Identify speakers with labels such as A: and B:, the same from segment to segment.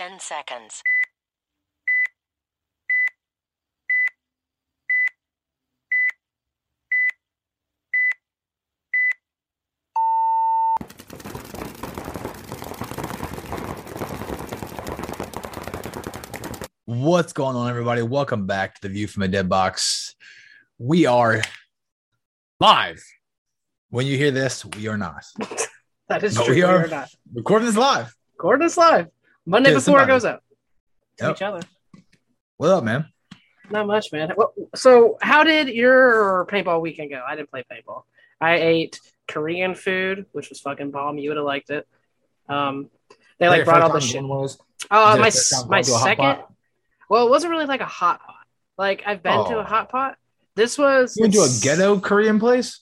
A: 10 seconds.
B: What's going on, everybody? Welcome back to the View from a Dead Box. We are live. When you hear this, we are not.
C: That is
B: But
C: true.
B: we
C: We
B: are-
C: are not.
B: Recording this live.
C: Recording this live Monday before
B: somebody.
C: it goes out to
B: Yep.
C: each other.
B: What up, man?
C: Not much, man. What, so, how did your paintball weekend go? I didn't play paintball. I ate Korean food, which was fucking bomb. You would have liked it. Um, they like brought all the shit. Uh, my my second. Well, it wasn't really like a hot pot. Like I've been to
B: Oh.
C: a hot pot. This was.
B: You went to a ghetto Korean place?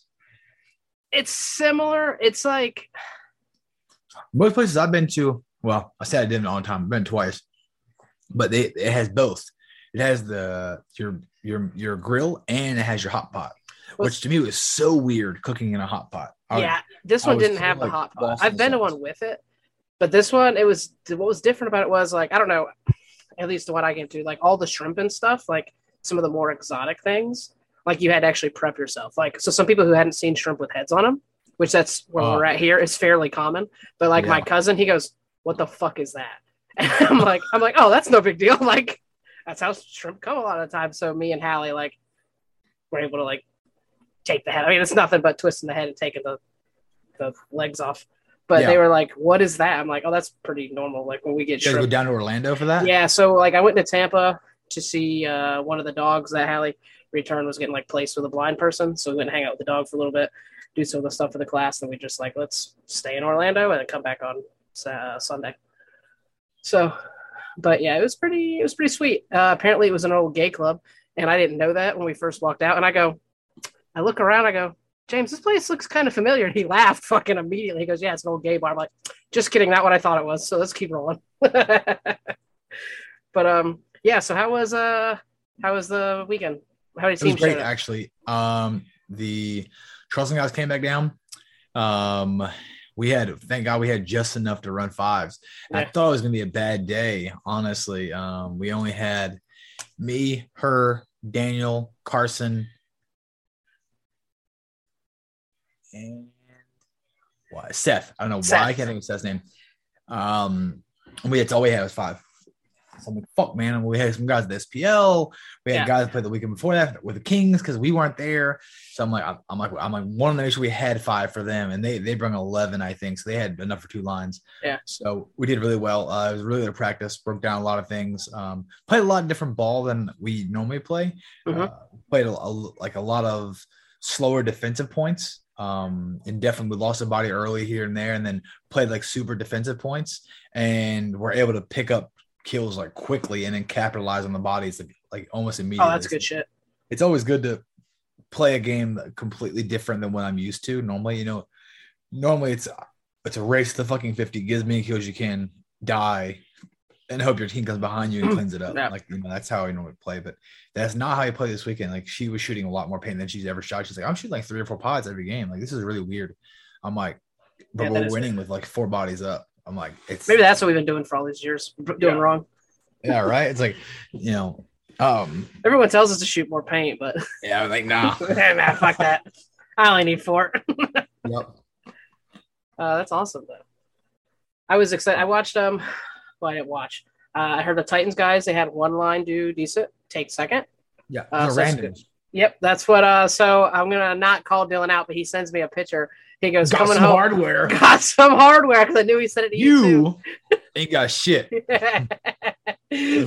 C: It's similar. It's like
B: Most places I've been to, well, I said I didn't all the time. I've been twice, but they it has both. It has the your your your grill and it has your hot pot, which to me was so weird cooking in a hot pot. I-
C: yeah, this one didn't have the
B: like
C: hot pot. I've been to one with it, but this one it was what was different about it was like I don't know, at least the one I came to, like all the shrimp and stuff, like some of the more exotic things, like you had to actually prep yourself. Like so, some people who hadn't seen shrimp with heads on them, which that's where
B: Oh.
C: we're at here, is fairly common. But like my cousin, he goes, "What the fuck is that?" And I'm like, I'm like, oh, that's no big deal. Like that's how shrimp come a lot of the time. So me and Hallie like were able to like take the head. I mean, it's nothing but twisting the head and taking the the legs off. But they were like, "What is that?" I'm like, "Oh, that's pretty normal. Like when we get
B: You guys go down to Orlando for that?
C: Yeah, so like I went to Tampa to see uh, one of the dogs that Hallie returned was getting like placed with a blind person. So we went and hang out with the dog for a little bit, do some of the stuff for the class, and we just like let's stay in Orlando and then come back on uh, Sunday. So, but yeah, it was pretty. It was pretty sweet. Uh, apparently, it was an old gay club, and I didn't know that when we first walked out. And I go, I look around, I go, James, this place looks kind of familiar. And he laughed fucking immediately. He goes, Yeah, it's an old gay bar. I'm like, just kidding, not what I thought it was. So let's keep rolling. but um, yeah. So how was uh, how was the weekend? How many
B: It was great actually. Um, the Charleston guys came back down. Um, we had thank God we had just enough to run fives. I thought it was gonna be a bad day, honestly. Um, we only had me, her, Daniel, Carson, and why Seth. I don't know why I can't think of Seth's name. Um, we that's all we had was five. So I'm like, fuck, man. And we had some guys at the SPL. We had
C: Yeah.
B: guys play the weekend before that with the Kings because we weren't there. So I'm like, I'm, I'm like, I'm like, one of make sure we had five for them, and they they brought eleven, I think. So they had enough for two lines.
C: Yeah.
B: So we did really well. Uh, it was really good practice. Broke down a lot of things. Um, played a lot of different ball than we normally play.
C: Mhm.
B: Uh, played a, a- like a lot of slower defensive points. Um, and definitely we lost a body early here and there, and then played like super defensive points, and we're able to pick up kills like quickly and then capitalize on the bodies like, almost immediately.
C: Oh, that's good shit.
B: It's always good to play a game completely different than what I'm used to. Normally, you know, normally it's it's a race to the fucking 50, gives me kills you can, die, and hope your team comes behind you and cleans it up.
C: Yeah.
B: Like you know, that's how I normally play. But that's not how I play this weekend. Like she was shooting a lot more paint than she's ever shot. She's like, I'm shooting like three or four pods every game. Like this is really weird. I'm like, but
C: Yeah,
B: we're winning with like four bodies up. I'm like, it's
C: Maybe that's what we've been doing for all these years, doing
B: Yeah.
C: wrong.
B: yeah, right. It's like, you know, um,
C: Everyone tells us to shoot more paint, but
B: yeah, I'm like, nah.
C: nah, fuck that. I only need four.
B: yep.
C: Uh, that's awesome though. I was excited. I watched um, well, I didn't watch. Uh, I heard the Titans guys. They had one line do decent, take second.
B: Yeah.
C: Uh, so
B: random.
C: Yep, that's what. Uh, so I'm gonna not call Dylan out, but he sends me a picture. He goes,
B: Got
C: "Coming
B: some
C: home,
B: hardware.
C: got some hardware," because I knew he said it to you.
B: You ain't got shit.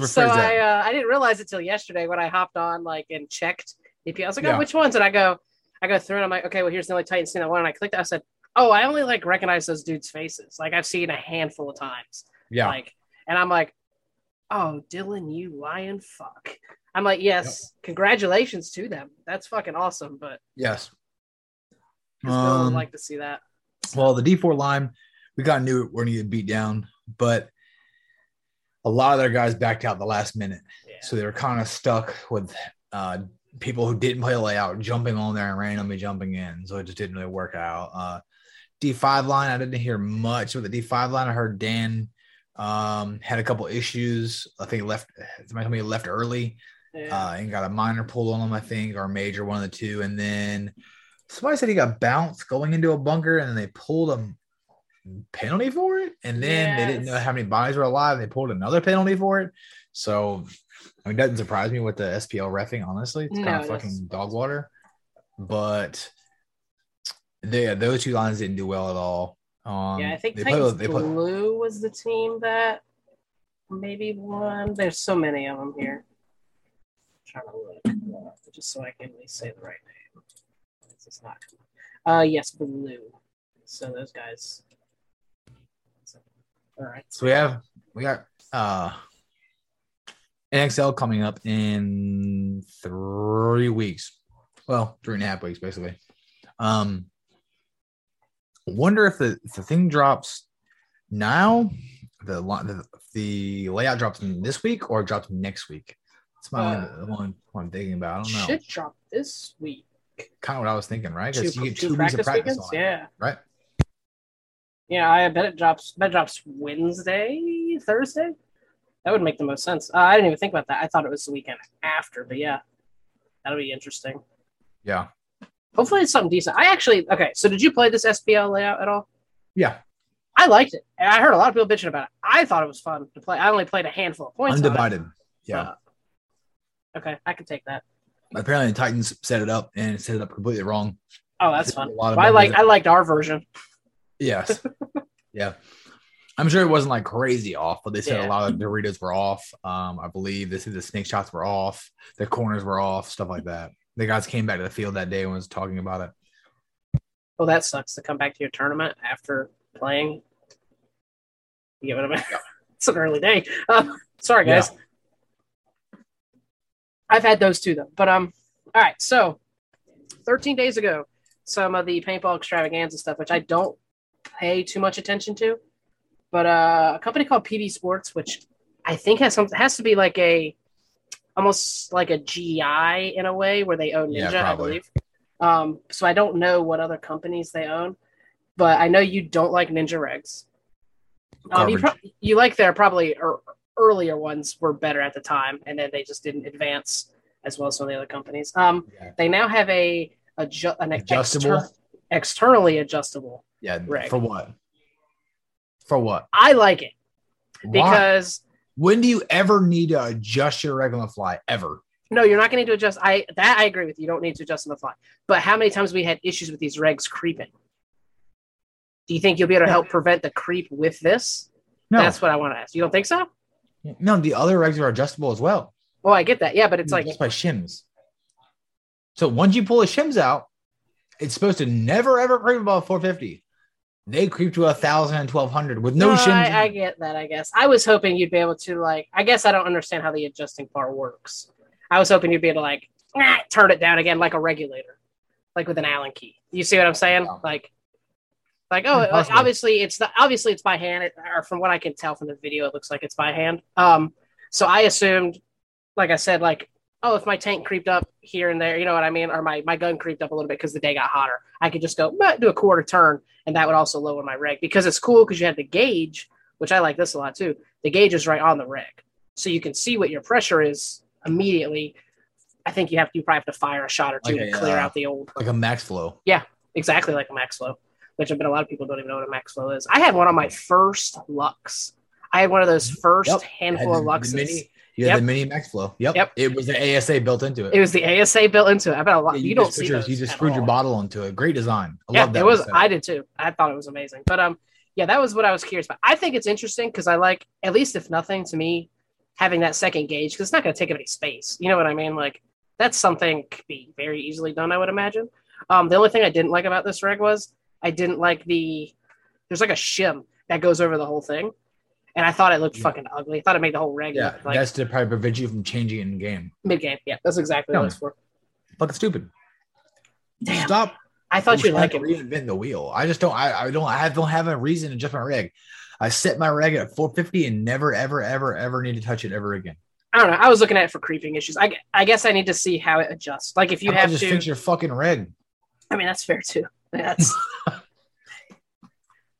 C: so I uh, I didn't realize it till yesterday when I hopped on like and checked EP. I was like,
B: Yeah.
C: "Oh, which ones?" And I go, I go through and I'm like, "Okay, well, here's the only Titan scene I want." And I clicked. it. I said, "Oh, I only like recognize those dudes' faces. Like I've seen a handful of times."
B: Yeah.
C: Like, and I'm like, oh, Dylan, you lying fuck. I'm like, yes, congratulations to them. That's fucking awesome. But
B: yes.
C: 'Cause Dylan would
B: Um,
C: like to see that.
B: Well, the D4 line, we got knew we're gonna get beat down, but a lot of their guys backed out the last minute.
C: Yeah.
B: So they were kind of stuck with uh, people who didn't play layout jumping on there and randomly jumping in. So it just didn't really work out. Uh, D5 line, I didn't hear much with the D5 line. I heard Dan Um, had a couple issues. I think left. Somebody told me he left early.
C: Yeah.
B: Uh, and got a minor pull on him, I think, or a major, one of the two. And then somebody said he got bounced going into a bunker, and then they pulled a penalty for it. And then they didn't know how many bodies were alive. They pulled another penalty for it. So, I mean, it doesn't surprise me with the SPL refing. Honestly, it's
C: No,
B: kind of fucking dog water. But they, those two lines didn't do well at all. Um,
C: yeah, I think
B: they
C: Titans
B: put
C: Blue was the team that maybe won. There's so many of them here. trying to look just so I can at least say the right name. This is not. Uh, yes, Blue. So those guys. All right.
B: So we have we got uh NXL coming up in three weeks. Well, three and a half weeks basically. Um wonder if the if the thing drops now, the the, the layout drops in this week or drops next week. That's my
C: Uh,
B: one what I'm thinking about. I don't know.
C: Should drop this week.
B: Kind of what I was thinking, right? Because you get
C: two
B: two weeks of
C: practice
B: practice
C: weekends.
B: on
C: Yeah.
B: right?
C: Yeah, I bet it drops. Bet it drops Wednesday, Thursday. That would make the most sense. Uh, I didn't even think about that. I thought it was the weekend after, but yeah, that'll be interesting.
B: Yeah.
C: Hopefully, it's something decent. I actually okay. So, did you play this SPL layout at all?
B: Yeah.
C: I liked it, and I heard a lot of people bitching about it. I thought it was fun to play. I only played a handful of points.
B: Undivided. Yeah.
C: Uh, okay, I can take that.
B: Apparently the Titans set it up and set it up completely wrong.
C: Oh, that's
B: A
C: fun.
B: lot of
C: I like. I liked our version.
B: Yes. yeah. I'm sure it wasn't like crazy off, but they said
C: Yeah.
B: a lot of Doritos were off. Um, I believe they said the snake shots were off, the corners were off, stuff like that. The guys came back to the field that day and was talking about it.
C: Well, that sucks to come back to your tournament after playing. You get what I mean? it's an early day. Uh, sorry, guys. I've had those too, though. But um, all right. So, 13 days ago, some of the paintball extravaganza stuff, which I don't pay too much attention to, but uh, a company called PB Sports, which I think has some has to be like a almost like a GI in a way where they own
B: Yeah,
C: Ninja, I believe. Um, so I don't know what other companies they own, but I know you don't like Ninja Regs. Um, you, pro- you like their probably earlier ones were better at the time, and then they just didn't advance as well as some of the other companies. Um,
B: Yeah.
C: they now have a adju- an
B: Adjustable?
C: exter- externally adjustable.
B: Yeah.
C: Reg.
B: For what? For what?
C: I like it
B: Why?
C: because
B: when do you ever need to adjust your regular fly? Ever?
C: no, you're not going to need to adjust. I that I agree with you. You don't need to adjust on the fly. But how many times we had issues with these regs creeping? Do you think you'll be able to help prevent the creep with this?
B: No.
C: That's what I want to ask. You don't think so?
B: No, the other regs are adjustable as well.
C: Well, I get that. Yeah, but it's like
B: just by shims. So once you pull the shims out, it's supposed to never ever creep above 450. They creep to a thousand and twelve hundred with no, shims.
C: I, I get that. I guess I was hoping you'd be able to like. I guess I don't understand how the adjusting part works. I was hoping you'd be able to like ah, turn it down again like a regulator, like with an Allen key. You see what I'm saying?
B: Yeah.
C: Like, like oh, like, obviously it's the obviously it's by hand, it, or from what I can tell from the video, it looks like it's by hand. Um, so I assumed, like I said, like oh, if my tank creeped up here and there, you know what I mean, or my my gun creeped up a little bit because the day got hotter, I could just go do a quarter turn, and that would also lower my reg because it's cool because you had the gauge, which I like this a lot too. The gauge is right on the reg, so you can see what your pressure is immediately. I think you have to you probably have to fire a shot or two
B: Like
C: to
B: a,
C: clear
B: uh,
C: out the old
B: like a max flow.
C: Yeah, exactly like a max flow, which I bet a lot of people don't even know what a max flow is. I had one on my first Lux. I had one of those first
B: Yep.
C: handful of
B: Had the- the
C: Luxes.
B: mini- you had
C: Yep.
B: the mini max flow. Yep.
C: Yep.
B: It was the ASA built into it.
C: It was the ASA built into it. I bet a lot.
B: Yeah,
C: you, don't
B: just
C: see those
B: you just screwed your bottle into it. Great design. I
C: yeah,
B: love that.
C: it was. I did too. I thought it was amazing. But um, yeah, that was what I was curious about. I think it's interesting because I like, at least if nothing, to me, having that second gauge because it's not going to take up any space. You know what I mean? Like that's something could be very easily done. I would imagine. Um, the only thing I didn't like about this rig was I didn't like the. There's like a shim that goes over the whole thing, and I thought it looked
B: Yeah.
C: fucking ugly. I thought it made the whole reg
B: Yeah,
C: like
B: that's to probably prevent you from changing it in game.
C: mid game. Yeah, that's exactly
B: No.
C: what it was for.
B: Fucking stupid.
C: Damn.
B: Stop.
C: I thought you'd like it.
B: Reinvent the wheel. I just don't. I, I don't. I don't have a reason to adjust my rig. I set my reg at 450 and never, ever, ever, ever need to touch it ever again.
C: I don't know. I was looking at it for creeping issues. I, I guess I need to see how it adjusts. Like if you
B: about
C: have
B: just
C: to,
B: fix your fucking reg.
C: I mean that's fair too. That's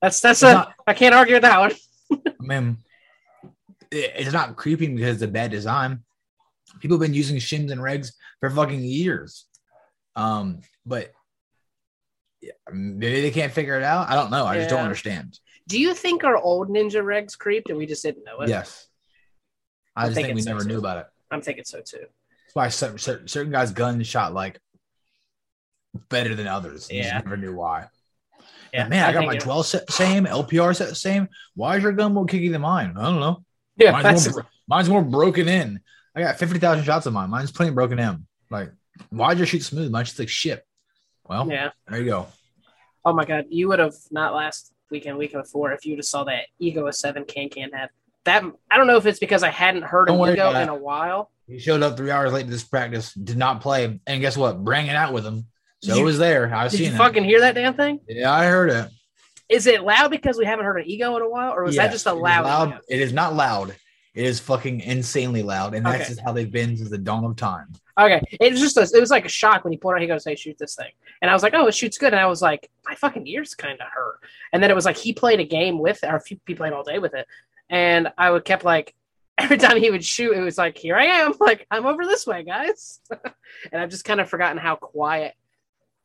C: that's that's
B: It's
C: a
B: not-
C: I can't argue with that one.
B: I mean, it- it's not creeping because it's a bad design. People have been using shims and regs for fucking years. Um, but yeah, maybe they can't figure it out. I don't know. I just don't understand.
C: Do you think our old ninja regs creeped and we just didn't know it?
B: Yes. I
C: I'm
B: just think
C: thinking
B: we
C: so,
B: never
C: too.
B: knew about it.
C: I'm thinking so too.
B: That's why certain, certain, certain guys' guns shot like better than others. You just never knew why.
C: Yeah,
B: Man, I, got my
C: it-
B: 12 set the same, LPR set the same. Why is your gun more kicky than mine? I don't know.
C: Yeah,
B: Mine's more, mine's more broken in. I got 50,000 shots of mine. Mine's plain broken in. Like, why'd you shoot smooth? Mine's just like shit. Well,
C: yeah.
B: there you go.
C: Oh my god, you would have not last weekend, weekend before if you just saw that Ego a seven can can had that. I don't know if it's because I hadn't heard
B: Don't
C: of Ego in a while.
B: He showed up three hours late to this practice, did not play. And guess what? Bring it out with him. So
C: you-
B: it was there. I
C: Did you
B: it.
C: fucking hear that damn thing?
B: Yeah, I heard it.
C: Is it loud because we haven't heard an Ego in a while, or was that just a loud? Ego?
B: It is not loud. It is fucking insanely loud, and that's
C: Okay.
B: just how they've been since the dawn of time.
C: Okay, it was just a, it was like a shock when he pulled out. He goes, "Hey, shoot this thing," and I was like, "Oh, it shoots good," and I was like, "My fucking ears kind of hurt." And then it was like he played a game with, or he played all day with it, and I would kept like every time he would shoot, it was like, "Here I am!" Like I'm over this way, guys, and I've just kind of forgotten how quiet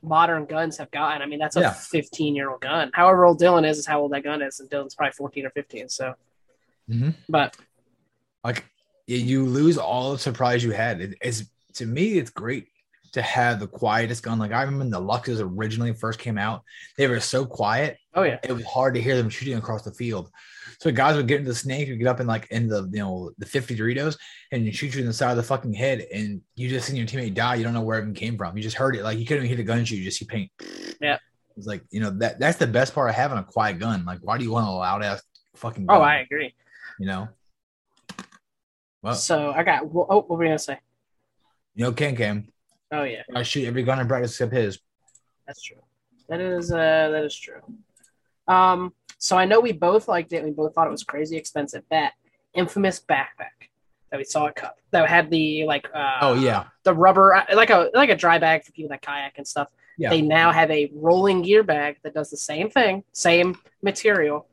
C: modern guns have gotten. I mean, that's a
B: Yeah.
C: 15 year old gun. However old Dylan is, is how old that gun is, and Dylan's probably 14 or 15. So,
B: Mhm.
C: but
B: Like you lose all the surprise you had. It, it's to me, it's great to have the quietest gun. Like I remember when the Luxes originally first came out, they were so quiet.
C: oh yeah,
B: It was hard to hear them shooting across the field. So guys would get into the snake, would get up in like in the you know the 50 Doritos and you shoot you in the side of the fucking head, and you just seen your teammate die. You don't know where it even came from. You just heard it. Like you couldn't even hear the gun shoot. You just see paint.
C: Yeah.
B: It's like you know that that's the best part of having a quiet gun. Like why do you want a loud ass fucking?
C: oh? I agree.
B: you know. Well,
C: So I got. Oh, what were you gonna say?
B: you know, Ken Cam.
C: Oh yeah.
B: I shoot every gun in practice except his.
C: That's true. That is uh that is true. Um so I know we both liked it. We both thought it was crazy expensive. That infamous backpack that we saw at Cup that had the like uh
B: Oh yeah,
C: the rubber uh, like a like a dry bag for people that kayak and stuff.
B: Yeah.
C: They now have a rolling gear bag that does the same thing, same material.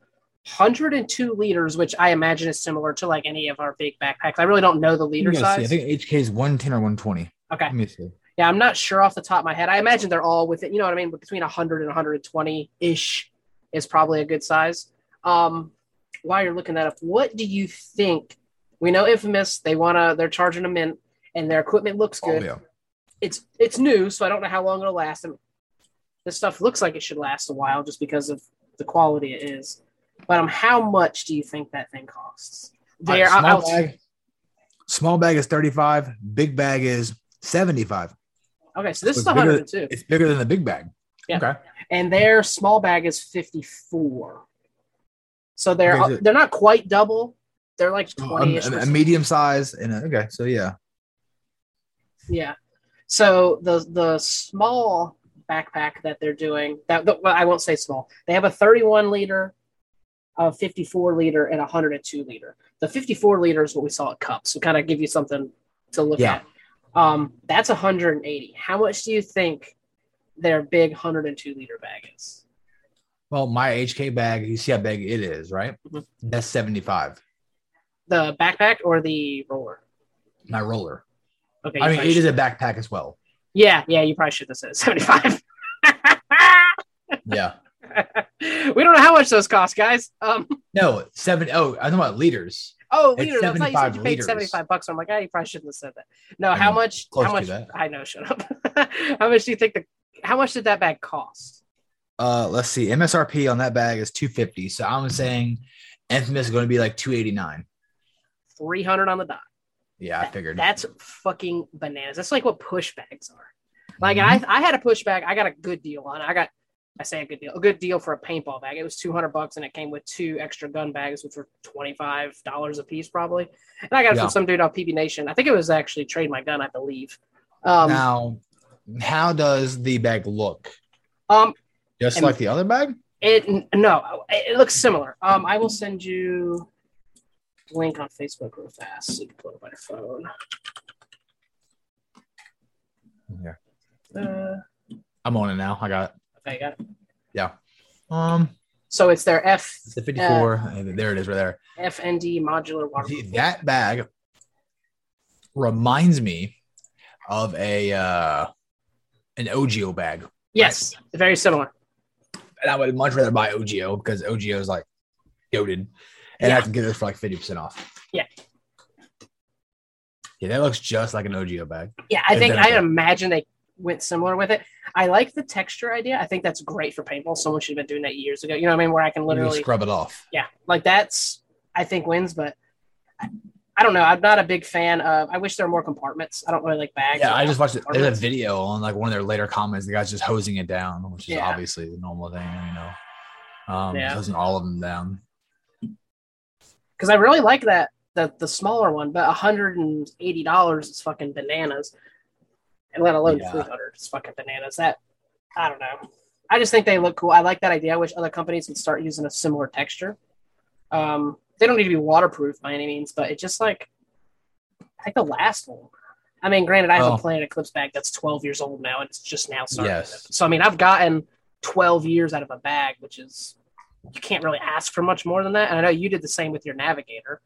C: 102 liters, which I imagine is similar to like any of our big backpacks. I really don't know the liter
B: go see.
C: size.
B: I think HK is one ten or one twenty.
C: okay.
B: Let me see.
C: Yeah, I'm not sure off the top of my head. I imagine they're all within, you know what I mean, but between 100 and 120 ish is probably a good size. Um, while you're looking that up, what do you think? We know Infamous, they want to, they're charging a mint and their equipment looks
B: Oh
C: good.
B: yeah.
C: It's it's new, so I don't know how long it'll last. And this stuff looks like it should last a while just because of the quality it is. But um, how much do you think that thing costs?
B: Right,
C: There,
B: small
C: I'll,
B: bag. Small bag is thirty five. Big bag is seventy five.
C: Okay, so this
B: So
C: is
B: it's bigger-
C: 102.
B: It's bigger than the big bag.
C: Yeah.
B: Okay.
C: and their small bag is 54 so they're
B: Okay, so-
C: they're not quite double they're like oh,
B: A,
C: 20 ish
B: a- a medium size and a, okay, so yeah.
C: yeah so the the small backpack that they're doing that the, well, i won't say small they have a 31 liter a 54 liter and a 102 liter the 54 liter is what we saw at cups so kind of give you something to look
B: Yeah.
C: at um that's 180 how much do you think their big 102 liter bag is
B: Well, my HK bag, you see how big it is, right?
C: Mhm.
B: That's seventy five.
C: the backpack or the roller
B: My roller.
C: okay
B: I mean, it is
C: should-
B: a backpack as well.
C: Yeah, yeah, you probably should have said 75.
B: Yeah.
C: we don't know how much those cost, guys. Um,
B: No, seven. Oh, I know about liters.
C: Oh, liters. I thought you said you paid
B: liters.
C: 75 bucks. I'm like, ah, you probably shouldn't have said that. No,
B: I
C: how
B: mean,
C: much? How much? I know, shut up. how much do you think the, how much did that bag cost?
B: Uh, let's see. MSRP on that bag is two fifty. So I'm saying, Infamous is going to be like two eighty nine.
C: 300 on the dot.
B: Yeah, I figured.
C: That's fucking bananas. That's like what push bags are. Like
B: Mhm.
C: I, I had a push bag. I got a good deal on it. I got, I say a good deal, a good deal for a paintball bag. It was 200 bucks and it came with two extra gun bags, which were $25 a piece probably. And I got it
B: Yeah.
C: from some dude on PB Nation. I think it was actually Trade My Gun, I believe. Um,
B: now, how does the bag look?
C: um,
B: Just like the other bag?
C: it, no, it looks similar. Um, I will send you a link on Facebook real fast so you can pull it up on your phone.
B: Yeah.
C: Uh,
B: I'm on it now. I got it.
C: Okay, got it.
B: Um,
C: So it's their F
B: It's the 54. and there it is right there.
C: FND modular water.
B: See, that bag reminds me of a uh an OGO bag.
C: Yes, very similar.
B: And I would much rather buy OGO because OGO is like goaded. And I can get this for like 50% off.
C: Yeah.
B: Yeah, that looks just like an OGO bag.
C: Yeah, I think I imagine they went similar with it. I like the texture idea. I think that's great for paintball. Someone should have been doing that years ago. You know what I mean? Where I can literally,
B: scrub it off.
C: yeah, like that's I think wins. But I, I don't know. I'm not a big fan of. I wish there were more compartments. I don't really like bags.
B: Yeah, I just watched it. There's a video on like one of their later comments. The guy's just hosing it down, which is
C: Yeah.
B: obviously the normal thing, you know. Um,
C: Yeah.
B: hosing all of them down.
C: because I really like that the the smaller one, but hundred and eighty dollars is fucking bananas, and let alone
B: Yeah.
C: three hundred is fucking bananas. That I don't know. I just think they look cool. I like that idea. I wish other companies would start using a similar texture. Um, they don't need to be waterproof by any means, but it just like I think the last one. I mean, granted, I have
B: Oh.
C: a Planet Eclipse bag that's twelve years old now, and it's just now starting.
B: Yes.
C: So I mean, I've gotten twelve years out of a bag, which is you can't really ask for much more than that. And I know you did the same with your Navigator.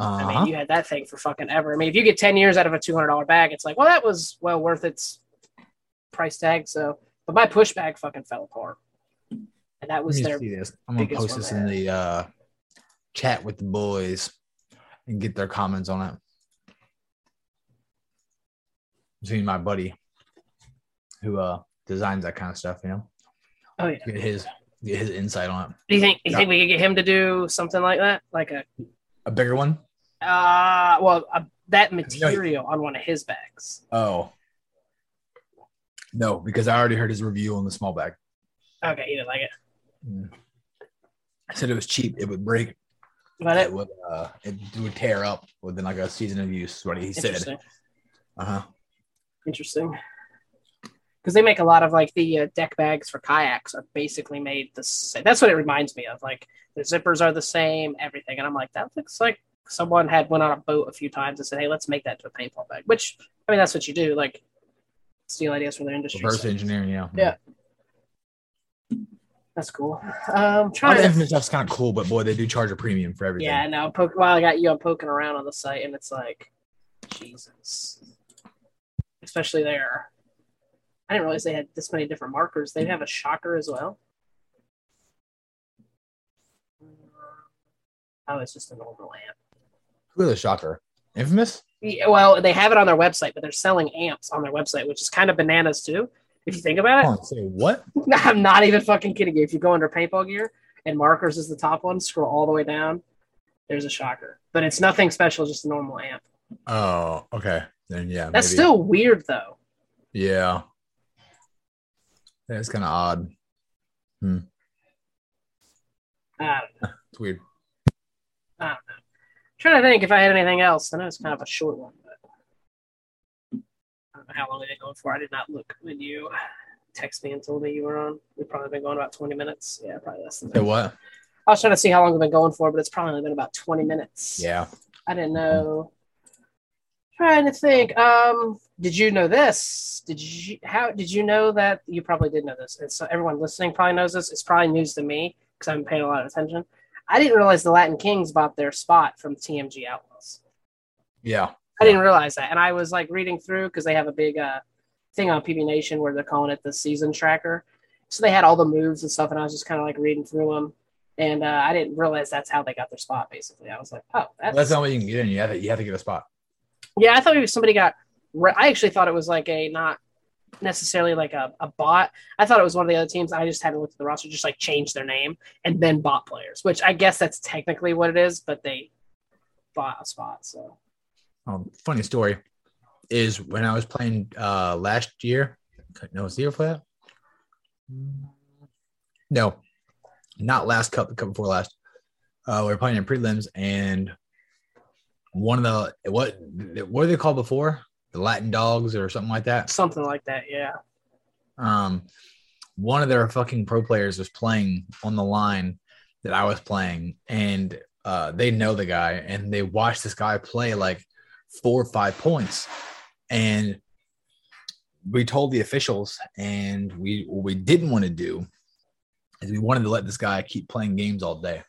C: I
B: Uh-huh.
C: mean, you had that thing for fucking ever. I mean, if you get 10 years out of a $200 bag, it's like, well, that was well worth its price tag. So, but my push bag fucking fell apart. And that was their.
B: I'm gonna post this in the uh, chat with the boys and get their comments on it. Between my buddy who uh designs that kind of stuff, you know,
C: oh, yeah.
B: get his get his insight on it.
C: Do you think, you think we could get him to do something like that? Like a,
B: A bigger one?
C: Uh, well, a, that material on one of his bags.
B: Oh. No, because I already heard his review on the small bag.
C: Okay, you didn't like it.
B: I said it was cheap. It would break.
C: But
B: It
C: it,
B: would uh, it would tear up within like a season of use. What he said.
C: interesting.
B: Uh huh.
C: Interesting. Because they make a lot of like the uh, deck bags for kayaks are basically made the same. That's what it reminds me of. Like the zippers are the same, everything, and I'm like, that looks like someone had went on a boat a few times and said, "Hey, let's make that to a paintball bag." Which I mean, that's what you do. Like steal ideas from the industry.
B: Reverse
C: so
B: engineering. Yeah.
C: Yeah. that's cool. Um, trying to,
B: infamous stuff's kind of cool, but boy, they do charge a premium for everything.
C: yeah, no. Poke, while I got you, I'm poking around on the site, and it's like, Jesus. Especially there. I didn't realize they had this many different markers. They have a shocker as well. Oh, it's just a normal amp.
B: The shocker? Infamous?
C: Yeah, well, they have it on their website, but they're selling amps on their website, which is kind of bananas too. If you think about it,
B: Oh, say what?
C: I'm not even fucking kidding you. If you go under paintball gear and markers is the top one, scroll all the way down. There's a shocker, but it's nothing special, just a normal amp.
B: Oh, okay. Then yeah,
C: That's
B: maybe.
C: still weird though.
B: yeah. That's kind of odd.
C: Uh,
B: It's weird.
C: Trying to think if I had anything else. I know it's kind of a short one, but I don't know how long they've been going for. I did not look when you text me and told me you were on. We've probably been going about 20 minutes. Yeah, probably less than that.
B: what?
C: I was trying to see how long we've been going for, but it's probably only been about 20 minutes.
B: Yeah.
C: I didn't know. Trying to think. Um, did you know this? Did you how did you know that you probably did know this? And so everyone listening probably knows this. It's probably news to me because I've been paying a lot of attention. I didn't realize the Latin Kings bought their spot from TMG Outlaws.
B: Yeah.
C: I didn't realize that, and I was like reading through because they have a big uh, thing on PB Nation where they're calling it the season tracker. So they had all the moves and stuff, and I was just kind of like reading through them, and uh, I didn't realize that's how they got their spot. Basically, I was like, oh, that's,
B: That's not what you can get in. You have to, you have to get a spot.
C: yeah. I thought maybe somebody got. I actually thought it was like a not necessarily like a, a bot. I thought it was one of the other teams. I just hadn't looked at the roster, just like changed their name and then bought players, which I guess that's technically what it is, but they bought a spot. So
B: Um, funny story is when I was playing uh last year. No, was the year for that? No, not last cup. The cup before last. Uh, we were playing in prelims, and one of the what what are they called before? The Latin Dogs or something like that.
C: something like that. Yeah.
B: Um, one of their fucking pro players was playing on the line that I was playing, and uh, they know the guy, and they watched this guy play like four or five points, and we told the officials, and we what we didn't want to do is we wanted to let this guy keep playing games all day.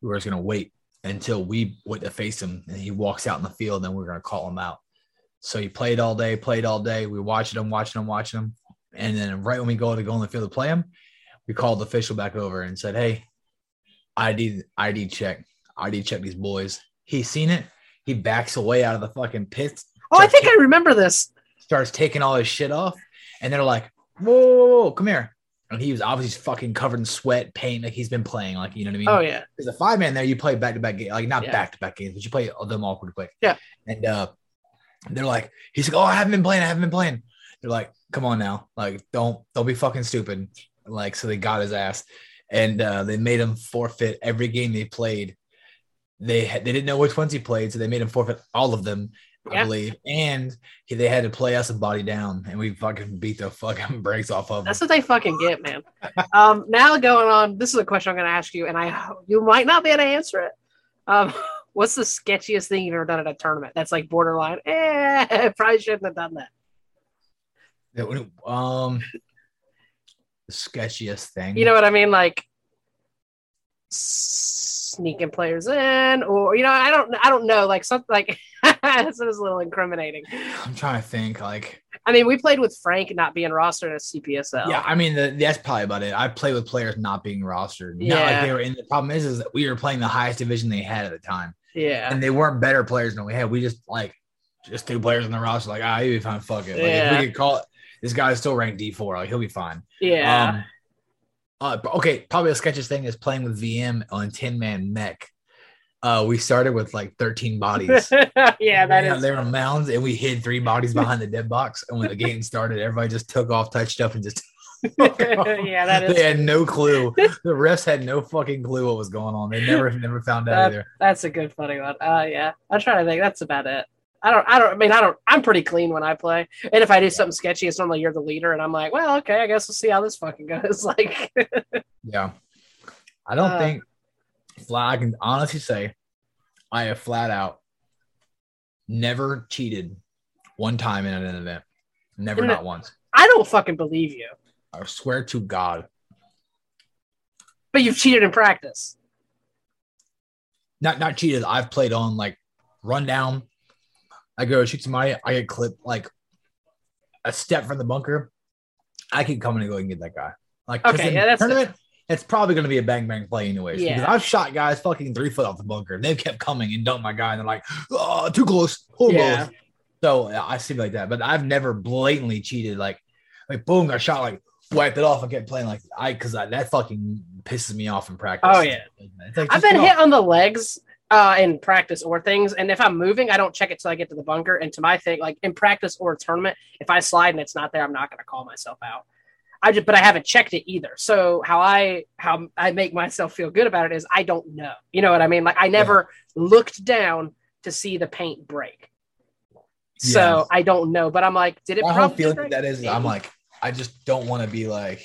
B: We were just gonna wait until we went to face him and he walks out in the field, and then we are gonna call him out. So he played all day, played all day. We watched him, watching him, watching him. And then right when we go to go on the field to play him, we called the official back over and said, Hey, ID ID check. ID check these boys. He's seen it. He backs away out of the fucking pits.
C: Oh, I think I remember this.
B: Starts taking all his shit off. And they're like, whoa, whoa, whoa, come here. And he was obviously fucking covered in sweat, paint, like he's been playing, like you know what I mean.
C: Oh yeah.
B: There's a five man there. You play back to back game, like not back to back games, but you play them all pretty quick.
C: Yeah.
B: And uh, they're like, he's like, oh, I haven't been playing. I haven't been playing. They're like, come on now, like don't don't be fucking stupid. Like so they got his ass, and uh, they made him forfeit every game they played. They had, they didn't know which ones he played, so they made him forfeit all of them. I
C: Yeah.
B: believe, and he, they had to play us a body down, and we fucking beat the fucking brakes off of him.
C: That's what they fucking get, man. um, now going on, this is a question I'm going to ask you, and I you might not be able to answer it. Um, what's the sketchiest thing you've ever done at a tournament? That's like borderline. Eh, probably shouldn't have done that.
B: That would- um, the sketchiest thing.
C: You know what I mean? Like sneaking players in, or you know, I don't, I don't know, like something like this is a little incriminating.
B: I'm trying to think. Like,
C: I mean, we played with Frank not being rostered as CPSL.
B: yeah, I mean, the, that's probably about it. I play with players not being rostered. Not like
C: Yeah.
B: they were in. The problem is, is that we were playing the highest division they had at the time,
C: yeah,
B: and they weren't better players than we had. We just like just two players in the roster. Like, ah, he'll be fine. Fuck it. Like,
C: Yeah.
B: if we could call it, this guy's still ranked D four. Like, he'll be fine.
C: yeah.
B: Um, uh, okay, probably the sketchiest thing is playing with VM on ten man mech. Uh, we started with like 13 bodies.
C: yeah, that is.
B: they were mounds, and we hid three bodies behind the dead box. And when the game started, everybody just took off, touched up, and just.
C: yeah, that is.
B: They had no clue. The refs had no fucking clue what was going on. They never, never found out
C: That-
B: either.
C: That's a good funny one. Uh, yeah, I'm trying to think. That's about it. I don't. I don't. I mean, I don't. I'm pretty clean when I play, and if I do something sketchy, it's normally you're the leader, and I'm like, well, okay, I guess we'll see how this fucking goes. Like,
B: Yeah, I don't
C: Uh,
B: think. Flat, I can honestly say, I have flat out never cheated one time in an event. Never, not once.
C: I don't fucking believe you,
B: I swear to God.
C: but you've cheated in practice.
B: not not cheated. I've played on like rundown. I go shoot somebody. I get clipped like a step from the bunker. I can come in and go and get that guy. Like
C: Okay, yeah, that's
B: tournament. It's probably going to be a bang bang play anyways.
C: Yeah.
B: Because I've shot guys fucking three foot off the bunker. They've kept coming and dumped my guy, and they're like, "Oh, too close, hold
C: Yeah.
B: close." So I see like that, but I've never blatantly cheated. Like, like boom, I shot. Like wiped it off. and kept playing like I because that fucking pisses me off in practice.
C: Oh, yeah.
B: Like,
C: I've been hit on the legs uh, in practice or things, and if I'm moving, I don't check it till I get to the bunker. And to my thing, like in practice or tournament, if I slide and it's not there, I'm not going to call myself out. I just, but I haven't checked it either. So how I how I make myself feel good about it is I don't know. You know what I mean? Like I never looked down to see the paint break. So
B: Yeah.
C: I don't know, but I'm like, did it?
B: my whole feeling that is I'm like, I just don't want to be like,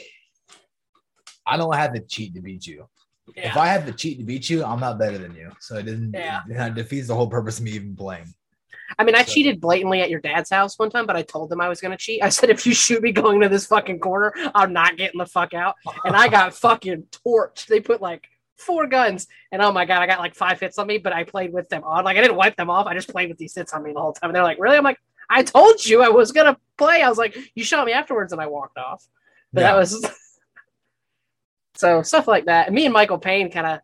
B: I don't have to cheat to beat you. If I have to cheat to beat you, I'm not better than you. So it doesn't
C: Yeah.
B: it, defeats the whole purpose of me even playing.
C: I mean, I
B: So-
C: cheated blatantly at your dad's house one time, but I told them I was going to cheat. I said, if you shoot me going to this fucking corner, I'm not getting the fuck out. And I got fucking torched. They put like four guns, and oh my god, I got like five hits on me, but I played with them on. Like I didn't wipe them off. I just played with these hits on me the whole time. And they're like, really? I'm like, I told you I was gonna play. I was like, you shot me afterwards, and I walked off. But
B: Yeah.
C: that was so stuff like that. And me and Michael Payne kind of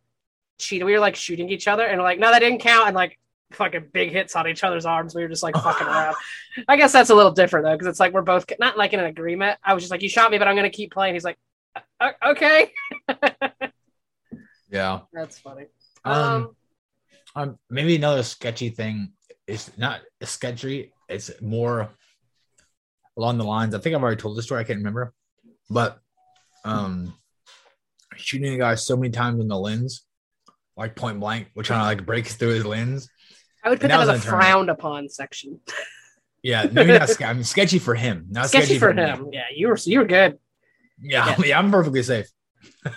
C: cheated. We were like shooting each other, and like, no, that didn't count. And like fucking big hits on each other's arms. We were just like fucking around. I guess that's a little different though, because it's like we're both not like in an agreement. I was just like, you shot me, but I'm gonna keep playing. He's like, "Uh, okay,
B: Yeah.
C: that's funny.
B: Um,
C: Um,
B: um, maybe another sketchy thing is not a sketchy. It's more along the lines. I think I've already told this story. I can't remember, but um, shooting a guy so many times in the lens, like point blank, we're trying to like break through his lens.
C: I would put
B: that
C: that as a frowned upon section.
B: Yeah, maybe not. ske- I mean, sketchy for him. Not
C: Sketchy for
B: me.
C: him. Yeah, you were you were good.
B: Yeah,
C: Yeah.
B: yeah, I'm perfectly safe.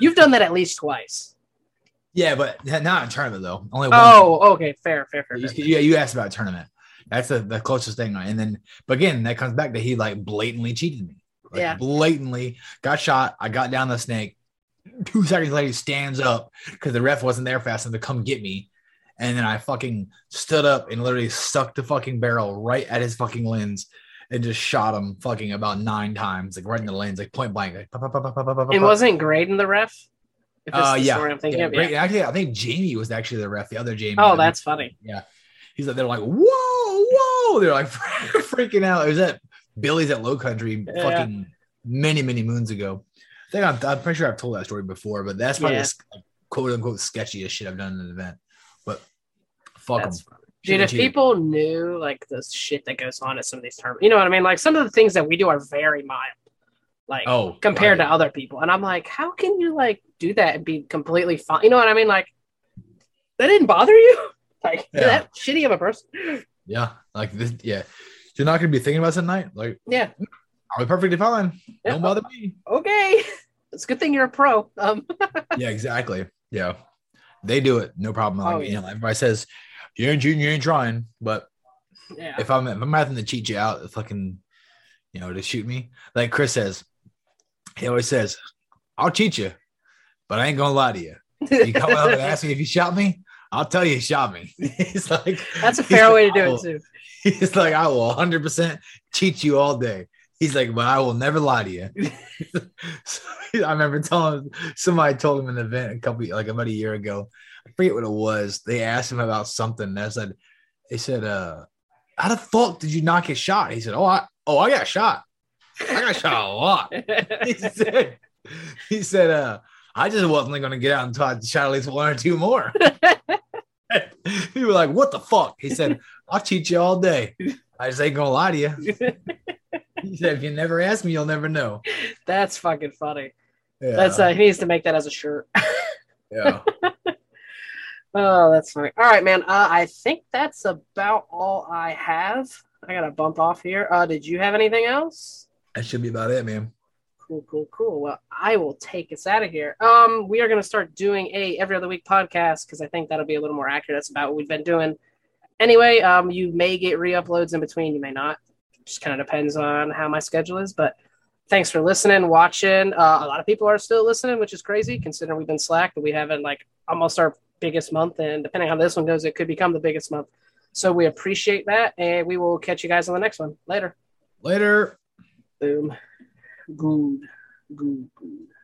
C: You've done that at least twice.
B: Yeah, but not in tournament though. Only one.
C: Oh, okay, fair, fair, fair.
B: You,
C: fair.
B: you, you asked about tournament. That's the, the closest thing. And then, but again, that comes back to he like blatantly cheated me. Like,
C: Yeah.
B: Blatantly got shot. I got down the snake. two seconds later, he stands up because the ref wasn't there fast enough to come get me. And then I fucking stood up and literally stuck the fucking barrel right at his fucking lens and just shot him fucking about nine times, like right in the lens, like point blank. Like, pop, pop, pop, pop, pop,
C: wasn't Graydon the ref. If
B: Uh, yeah,
C: I'm thinking
B: yeah,
C: of. Yeah.
B: Actually, I think Jamie was actually the ref. The other Jamie.
C: Oh, that's funny.
B: He's like, they're like, whoa, whoa. They're like freaking out. It was at Billy's at Low Country
C: Yeah.
B: fucking many, many moons ago. I think I'm, I'm pretty sure I've told that story before, but that's probably
C: Yeah.
B: the quote unquote sketchiest shit I've done in an event. But fuck them.
C: Dude, if people knew like the shit that goes on at some of these terms, you know what I mean? Like some of the things that we do are very mild, like
B: oh,
C: compared
B: right.
C: to other people. And I'm like, how can you like do that and be completely fine? You know what I mean? Like that didn't bother you? Like
B: Yeah.
C: that shitty of a person?
B: yeah, like this, yeah. You're not gonna be thinking about it tonight. Like,
C: Yeah.
B: I'll be perfectly fine.
C: Yeah.
B: Don't bother me.
C: Okay. It's a good thing you're a pro. Um,
B: yeah, exactly. Yeah, they do it, no problem. Like,
C: Oh,
B: you
C: yeah.
B: know, everybody says you ain't you ain't trying, but
C: yeah.
B: if I'm if I'm having to cheat you out, fucking, you know, to shoot me, like Chris says, he always says, "I'll cheat you, but I ain't gonna lie to you. You come up and ask me if you shot me, I'll tell you you shot me." he's like,
C: That's a
B: he's
C: fair
B: like,
C: way to do
B: will-
C: it too.
B: He's like, I will 100 percent cheat you all day. He's like, but I will never lie to you. so, I remember telling somebody told him in an event a couple like about a year ago. I forget what it was. They asked him about something. And I said, they said, uh, how the fuck did you not get shot? He said, Oh, I oh I got shot. I got shot a lot. He said, he said, uh, I just wasn't gonna get out until I shot at least one or two more. He was like, What the fuck? He said, I'll teach you all day. I just ain't gonna lie to you. He said, If you never ask me, you'll never know.
C: That's fucking funny.
B: Yeah.
C: That's uh, he needs to make that as a shirt.
B: yeah.
C: Oh, that's funny. All right, man. Uh, I think that's about all I have. I gotta bump off here. Uh, did you have anything else?
B: That should be about it, man.
C: Cool, cool, cool. Well, I will take us out of here. Um, we are gonna start doing a every other week podcast because I think that'll be a little more accurate. That's about what we've been doing. Anyway, um, you may get re-uploads in between. You may not. Just kind of depends on how my schedule is. But thanks for listening, watching. Uh, a lot of people are still listening, which is crazy considering we've been slack, but we haven't like almost our biggest month. And depending on how this one goes, it could become the biggest month. So we appreciate that, and we will catch you guys on the next one. Later.
B: Later.
C: Boom. Good. Good. Good.